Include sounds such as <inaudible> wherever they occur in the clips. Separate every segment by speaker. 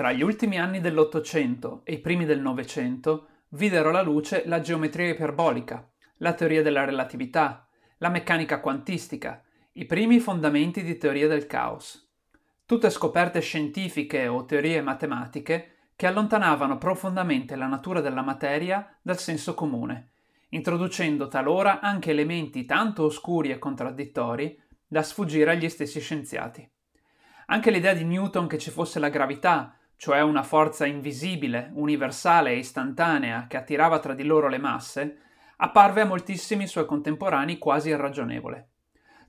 Speaker 1: Tra gli ultimi anni dell'Ottocento e i primi del Novecento videro la luce la geometria iperbolica, la teoria della relatività, la meccanica quantistica, i primi fondamenti di teoria del caos. Tutte scoperte scientifiche o teorie matematiche che allontanavano profondamente la natura della materia dal senso comune, introducendo talora anche elementi tanto oscuri e contraddittori da sfuggire agli stessi scienziati. Anche l'idea di Newton che ci fosse la gravità cioè una forza invisibile, universale e istantanea che attirava tra di loro le masse, apparve a moltissimi suoi contemporanei quasi irragionevole.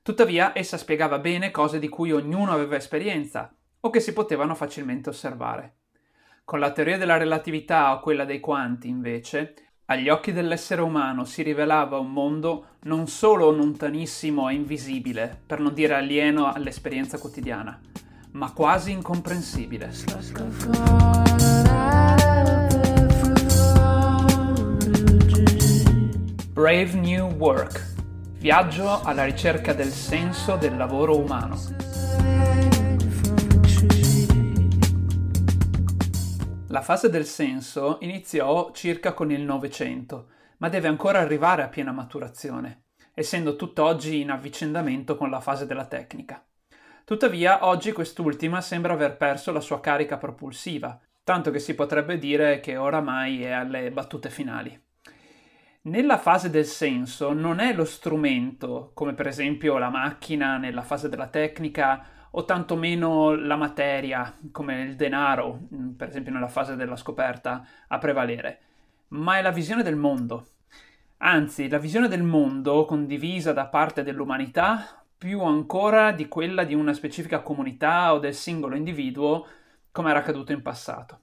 Speaker 1: Tuttavia essa spiegava bene cose di cui ognuno aveva esperienza o che si potevano facilmente osservare. Con la teoria della relatività o quella dei quanti, invece, agli occhi dell'essere umano si rivelava un mondo non solo lontanissimo e invisibile, per non dire alieno all'esperienza quotidiana, ma quasi incomprensibile. Brave New Work. Viaggio alla ricerca del senso del lavoro umano. La fase del senso iniziò circa con il Novecento, ma deve ancora arrivare a piena maturazione, essendo tutt'oggi in avvicendamento con la fase della tecnica. Tuttavia, oggi quest'ultima sembra aver perso la sua carica propulsiva, tanto che si potrebbe dire che oramai è alle battute finali. Nella fase del senso non è lo strumento, come per esempio la macchina nella fase della tecnica, o tantomeno la materia, come il denaro, per esempio nella fase della scoperta, a prevalere, ma è la visione del mondo. Anzi, la visione del mondo condivisa da parte dell'umanità più ancora di quella di una specifica comunità o del singolo individuo, come era accaduto in passato.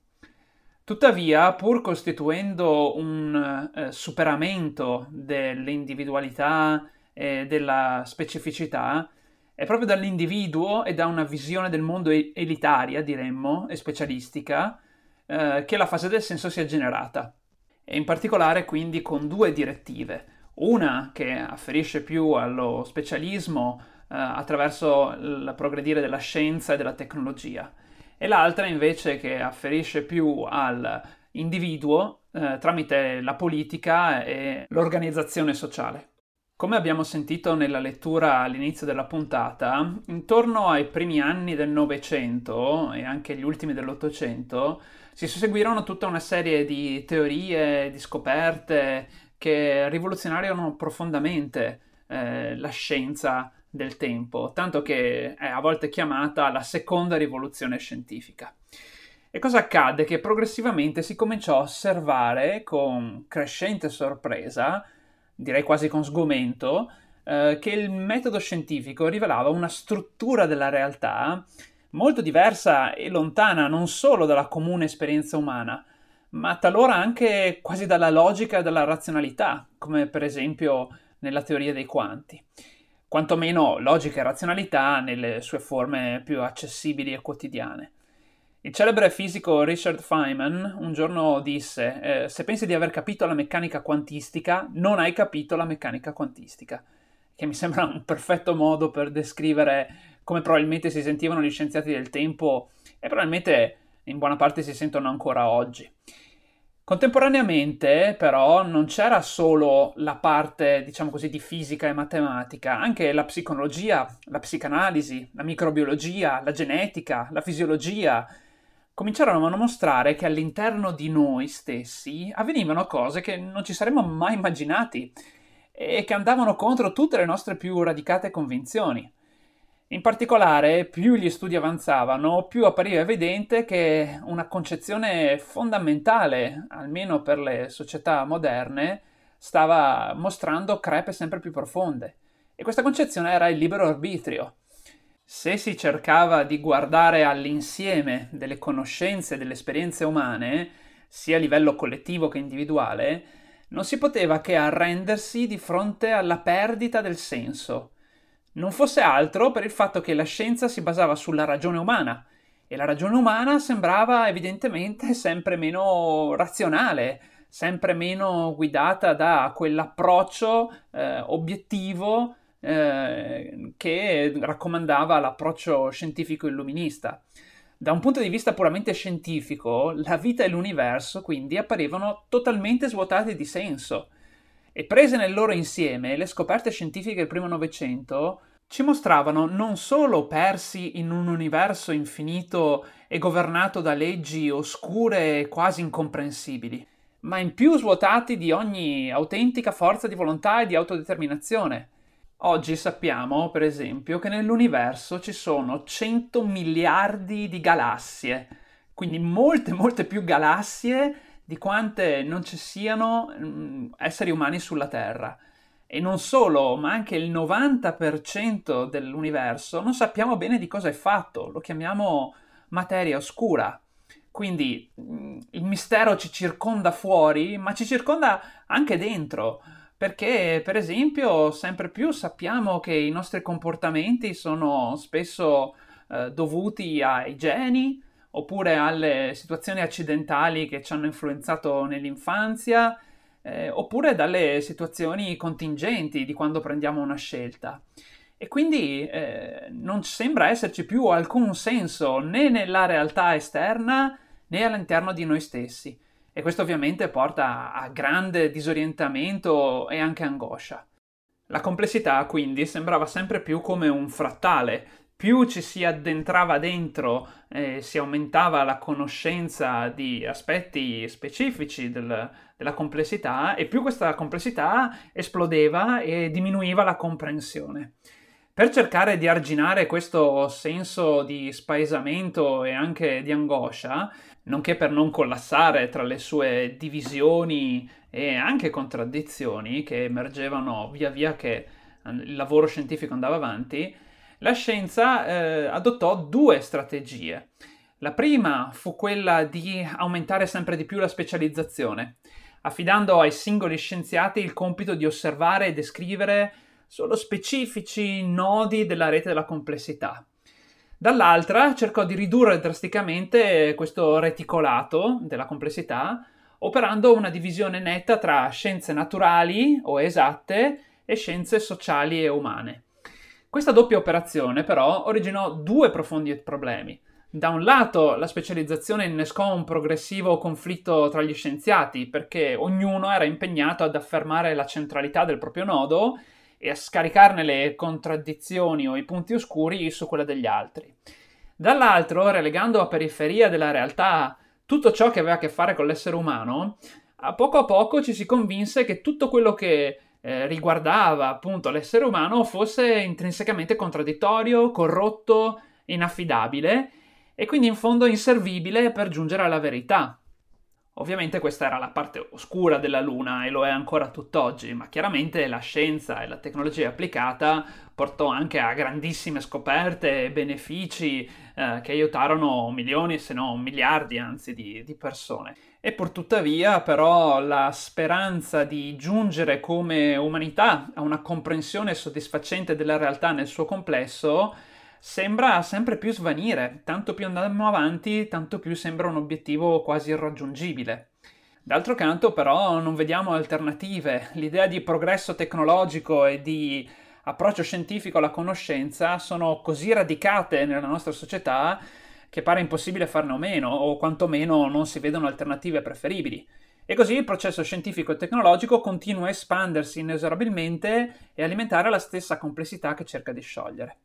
Speaker 1: Tuttavia, pur costituendo un eh, superamento dell'individualità e della specificità, è proprio dall'individuo e da una visione del mondo elitaria, diremmo, e specialistica, eh, che la fase del senso si è generata. E in particolare quindi con due direttive una che afferisce più allo specialismo eh, attraverso il progredire della scienza e della tecnologia e l'altra invece che afferisce più all'individuo eh, tramite la politica e l'organizzazione sociale. Come abbiamo sentito nella lettura all'inizio della puntata, intorno ai primi anni del Novecento e anche gli ultimi dell'Ottocento si susseguirono tutta una serie di teorie, di scoperte, che rivoluzionariano profondamente eh, la scienza del tempo, tanto che è a volte chiamata la seconda rivoluzione scientifica. E cosa accadde? Che progressivamente si cominciò a osservare con crescente sorpresa, direi quasi con sgomento, eh, che il metodo scientifico rivelava una struttura della realtà molto diversa e lontana non solo dalla comune esperienza umana, ma talora anche quasi dalla logica e dalla razionalità, come per esempio nella teoria dei quanti. Quantomeno logica e razionalità nelle sue forme più accessibili e quotidiane. Il celebre fisico Richard Feynman un giorno disse: eh, Se pensi di aver capito la meccanica quantistica, non hai capito la meccanica quantistica. Che mi sembra un perfetto modo per descrivere come probabilmente si sentivano gli scienziati del tempo e probabilmente in buona parte si sentono ancora oggi. Contemporaneamente, però, non c'era solo la parte, diciamo così, di fisica e matematica, anche la psicologia, la psicanalisi, la microbiologia, la genetica, la fisiologia cominciarono a mostrare che all'interno di noi stessi avvenivano cose che non ci saremmo mai immaginati e che andavano contro tutte le nostre più radicate convinzioni. In particolare, più gli studi avanzavano, più appariva evidente che una concezione fondamentale, almeno per le società moderne, stava mostrando crepe sempre più profonde. E questa concezione era il libero arbitrio. Se si cercava di guardare all'insieme delle conoscenze e delle esperienze umane, sia a livello collettivo che individuale, non si poteva che arrendersi di fronte alla perdita del senso non fosse altro per il fatto che la scienza si basava sulla ragione umana e la ragione umana sembrava evidentemente <laughs> sempre meno razionale, sempre meno guidata da quell'approccio eh, obiettivo eh, che raccomandava l'approccio scientifico illuminista. Da un punto di vista puramente scientifico, la vita e l'universo quindi apparivano totalmente svuotati di senso. E prese nel loro insieme, le scoperte scientifiche del primo Novecento ci mostravano non solo persi in un universo infinito e governato da leggi oscure e quasi incomprensibili, ma in più svuotati di ogni autentica forza di volontà e di autodeterminazione. Oggi sappiamo, per esempio, che nell'universo ci sono 100 miliardi di galassie, quindi molte, molte più galassie di quante non ci siano mh, mm, esseri umani sulla Terra. E non solo, ma anche il 90% dell'universo non sappiamo bene di cosa è fatto, lo chiamiamo materia oscura. Quindi mm, il mistero ci circonda fuori, ma ci circonda anche dentro perché per esempio sempre più sappiamo che i nostri comportamenti sono spesso eh, dovuti ai geni oppure alle situazioni accidentali che ci hanno influenzato nell'infanzia eh, oppure dalle situazioni contingenti di quando prendiamo una scelta. E quindi eh, non sembra esserci più alcun senso né nella realtà esterna né all'interno di noi stessi e questo ovviamente porta a grande disorientamento e anche angoscia. La complessità quindi sembrava sempre più come un frattale, più ci si addentrava dentro e si aumentava la conoscenza di aspetti specifici del, della complessità e più questa complessità esplodeva e diminuiva la comprensione. Per cercare di arginare questo senso di spaesamento e anche di angoscia, nonché per non collassare tra le sue divisioni e anche contraddizioni che emergevano via via che eh, il lavoro scientifico andava avanti, la scienza eh, adottò due strategie. La prima fu quella di aumentare sempre di più la specializzazione, affidando ai singoli scienziati il compito di osservare e descrivere solo specifici nodi della rete della complessità. Dall'altra cercò di ridurre drasticamente questo reticolato della complessità, operando una divisione netta tra scienze naturali o esatte e scienze sociali e umane. Questa doppia operazione però originò due profondi problemi. Da un lato la specializzazione innescò un progressivo conflitto tra gli scienziati perché ognuno era impegnato ad affermare la centralità del proprio nodo e a scaricarne le contraddizioni o i punti oscuri su quella degli altri. Dall'altro, relegando a periferia della realtà tutto ciò che aveva a che fare con l'essere umano, a poco a poco ci si convinse che tutto quello che eh, riguardava appunto l'essere umano fosse intrinsecamente contraddittorio, corrotto, inaffidabile e quindi in fondo inservibile per giungere alla verità. Ovviamente questa era la parte oscura della Luna e lo è ancora tutt'oggi, ma chiaramente la scienza e la tecnologia applicata portò anche a grandissime scoperte e benefici eh, che aiutarono milioni, se non miliardi anzi, di, di persone. E pur tuttavia, però, la speranza di giungere come umanità a una comprensione soddisfacente della realtà nel suo complesso sembra sempre più svanire, tanto più andiamo avanti, tanto più sembra un obiettivo quasi irraggiungibile. D'altro canto, però, non vediamo alternative. L'idea di progresso tecnologico e di approccio scientifico alla conoscenza sono così radicate nella nostra società che pare impossibile farne a meno, o quantomeno non si vedono alternative preferibili. E così il processo scientifico e tecnologico continua a espandersi inesorabilmente e alimentare la stessa complessità che cerca di sciogliere.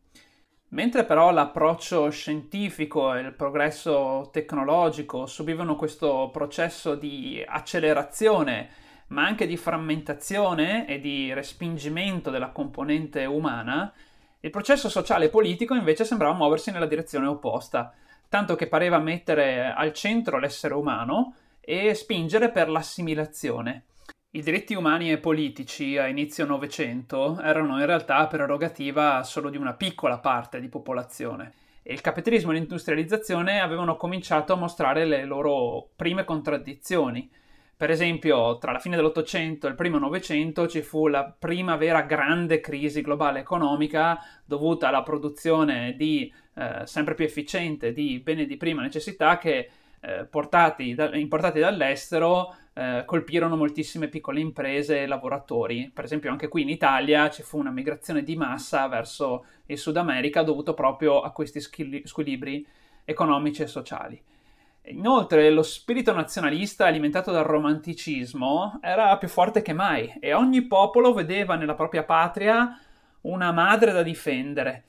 Speaker 1: Mentre però l'approccio scientifico e il progresso tecnologico subivano questo processo di accelerazione, ma anche di frammentazione e di respingimento della componente umana, il processo sociale e politico invece sembrava muoversi nella direzione opposta, tanto che pareva mettere al centro l'essere umano e spingere per l'assimilazione. I diritti umani e politici a inizio Novecento erano in realtà prerogativa solo di una piccola parte di popolazione e il capitalismo e l'industrializzazione avevano cominciato a mostrare le loro prime contraddizioni. Per esempio, tra la fine dell'Ottocento e il primo Novecento ci fu la prima vera grande crisi globale economica dovuta alla produzione di, eh, sempre più efficiente di beni di prima necessità che eh, portati da, importati dall'estero eh, colpirono moltissime piccole imprese e lavoratori. Per esempio anche qui in Italia ci fu una migrazione di massa verso il Sud America dovuto proprio a questi squilibri economici e sociali. Inoltre lo spirito nazionalista alimentato dal romanticismo era più forte che mai e ogni popolo vedeva nella propria patria una madre da difendere.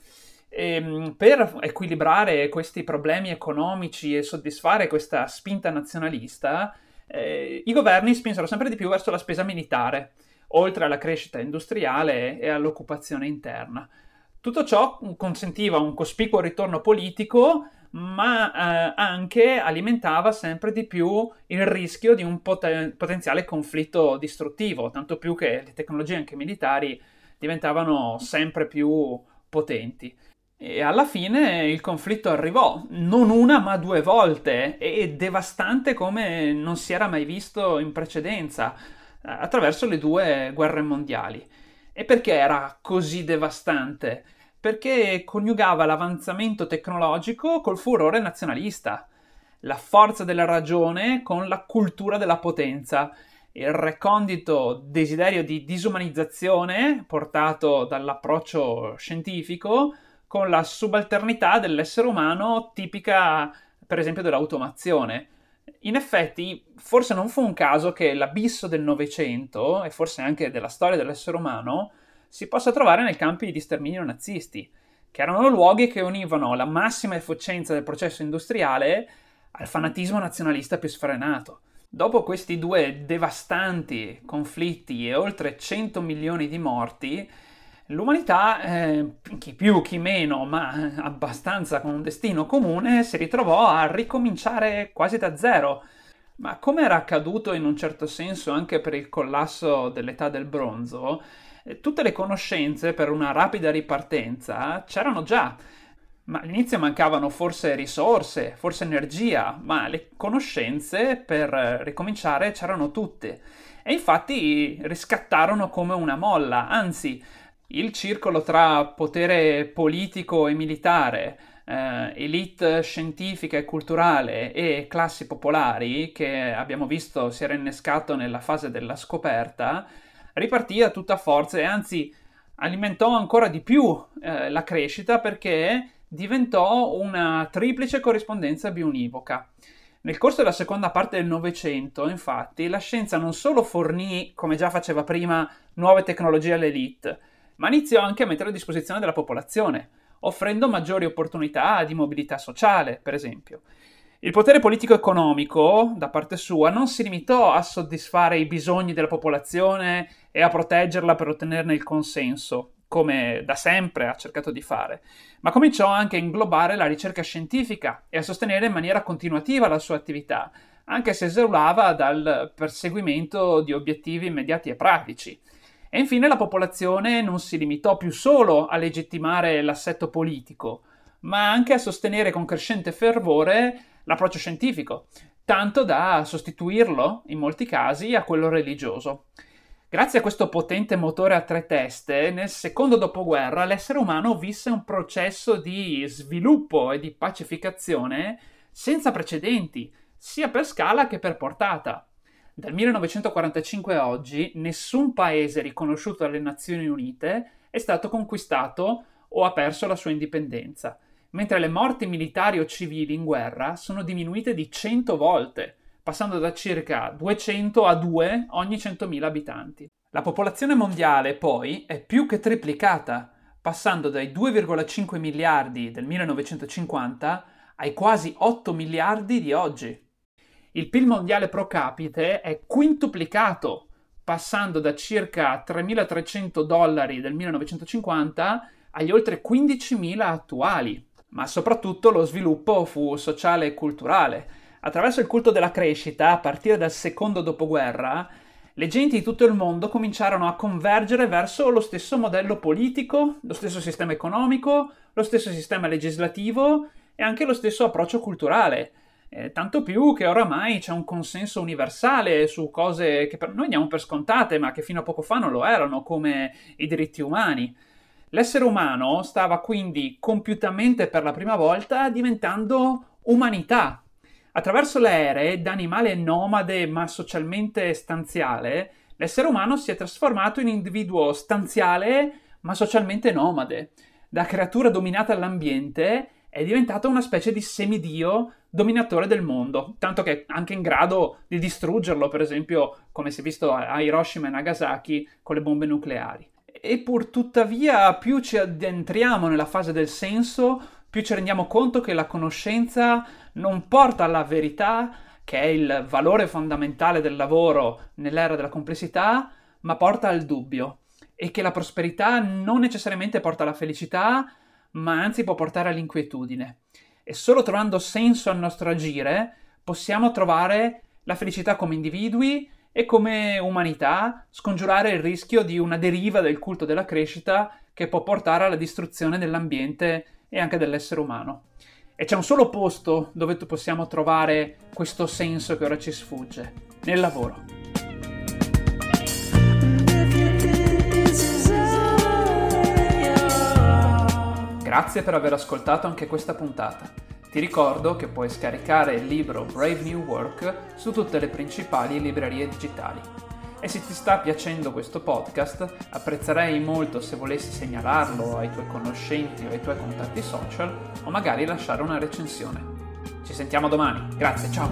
Speaker 1: E, ehm, per equilibrare questi problemi economici e soddisfare questa spinta nazionalista, eh, i governi spinsero sempre di più verso la spesa militare, oltre alla crescita industriale e all'occupazione interna. Tutto ciò consentiva un cospicuo ritorno politico ma eh, anche alimentava sempre di più il rischio di un poten- potenziale conflitto distruttivo, tanto più che le tecnologie anche militari diventavano sempre più potenti. E alla fine il conflitto arrivò, non una ma due volte, e devastante come non si era mai visto in precedenza, attraverso le due guerre mondiali. E perché era così devastante? perché coniugava l'avanzamento tecnologico col furore nazionalista, la forza della ragione con la cultura della potenza, il recondito desiderio di disumanizzazione portato dall'approccio scientifico con la subalternità dell'essere umano tipica per esempio dell'automazione. In effetti, forse non fu un caso che l'abisso del Novecento, e forse anche della storia dell'essere umano, si possa trovare nei campi di sterminio nazisti, che erano luoghi che univano la massima efficienza del processo industriale al fanatismo nazionalista più sfrenato. Dopo questi due devastanti conflitti e oltre 100 milioni di morti, l'umanità, eh, chi più chi meno, ma abbastanza con un destino comune, si ritrovò a ricominciare quasi da zero. Ma come era accaduto in un certo senso anche per il collasso dell'età del bronzo, tutte le conoscenze per una rapida ripartenza c'erano già. Ma all'inizio mancavano forse risorse, forse energia, ma le conoscenze per ricominciare c'erano tutte. E infatti riscattarono come una molla, anzi, il circolo tra potere politico e militare, eh, elite scientifica e culturale e classi popolari, che abbiamo visto si era innescato nella fase della scoperta, ripartì a tutta forza e anzi alimentò ancora di più eh, la crescita perché diventò una triplice corrispondenza bionivoca. Nel corso della seconda parte del Novecento, infatti, la scienza non solo fornì, come già faceva prima, nuove tecnologie all'elite, ma iniziò anche a mettere a disposizione della popolazione, offrendo maggiori opportunità di mobilità sociale, per esempio. Il potere politico-economico, da parte sua, non si limitò a soddisfare i bisogni della popolazione e a proteggerla per ottenerne il consenso, come da sempre ha cercato di fare, ma cominciò anche a inglobare la ricerca scientifica e a sostenere in maniera continuativa la sua attività, anche se esulava dal perseguimento di obiettivi immediati e pratici. E infine la popolazione non si limitò più solo a legittimare l'assetto politico, ma anche a sostenere con crescente fervore l'approccio scientifico, tanto da sostituirlo, in molti casi, a quello religioso. Grazie a questo potente motore a tre teste, nel secondo dopoguerra l'essere umano visse un processo di sviluppo e di pacificazione senza precedenti, sia per scala che per portata. Dal 1945 a oggi nessun paese riconosciuto dalle Nazioni Unite è stato conquistato o ha perso la sua indipendenza mentre le morti militari o civili in guerra sono diminuite di 100 volte, passando da circa 200 a 2 ogni 100.000 abitanti. La popolazione mondiale poi è più che triplicata, passando dai 2,5 miliardi del 1950 ai quasi 8 miliardi di oggi. Il PIL mondiale pro capite è quintuplicato, passando da circa 3.300 dollari del 1950 agli oltre 15.000 attuali ma soprattutto lo sviluppo fu sociale e culturale. Attraverso il culto della crescita, a partire dal secondo dopoguerra, le genti di tutto il mondo cominciarono a convergere verso lo stesso modello politico, lo stesso sistema economico, lo stesso sistema legislativo e anche lo stesso approccio culturale. Eh, tanto più che oramai c'è un consenso universale su cose che per noi diamo per scontate, ma che fino a poco fa non lo erano, come i diritti umani. L'essere umano stava quindi compiutamente per la prima volta diventando umanità. Attraverso le ere, da animale nomade ma socialmente stanziale, l'essere umano si è trasformato in individuo stanziale ma socialmente nomade. Da creatura dominata dall'ambiente è diventato una specie di semidio dominatore del mondo, tanto che anche in grado di distruggerlo, per esempio, come si è visto a Hiroshima e Nagasaki con le bombe nucleari. E pur tuttavia, più ci addentriamo nella fase del senso, più ci rendiamo conto che la conoscenza non porta alla verità, che è il valore fondamentale del lavoro nell'era della complessità, ma porta al dubbio e che la prosperità non necessariamente porta alla felicità, ma anzi può portare all'inquietudine. E solo trovando senso al nostro agire possiamo trovare la felicità come individui e come umanità, scongiurare il rischio di una deriva del culto della crescita che può portare alla distruzione dell'ambiente e anche dell'essere umano. E c'è un solo posto dove possiamo trovare questo senso che ora ci sfugge, nel lavoro. Grazie per aver ascoltato anche questa puntata. Ti ricordo che puoi scaricare il libro Brave New Work su tutte le principali librerie digitali. E se ti sta piacendo questo podcast, apprezzerei molto se volessi segnalarlo ai tuoi conoscenti o ai tuoi contatti social o magari lasciare una recensione. Ci sentiamo domani. Grazie, ciao!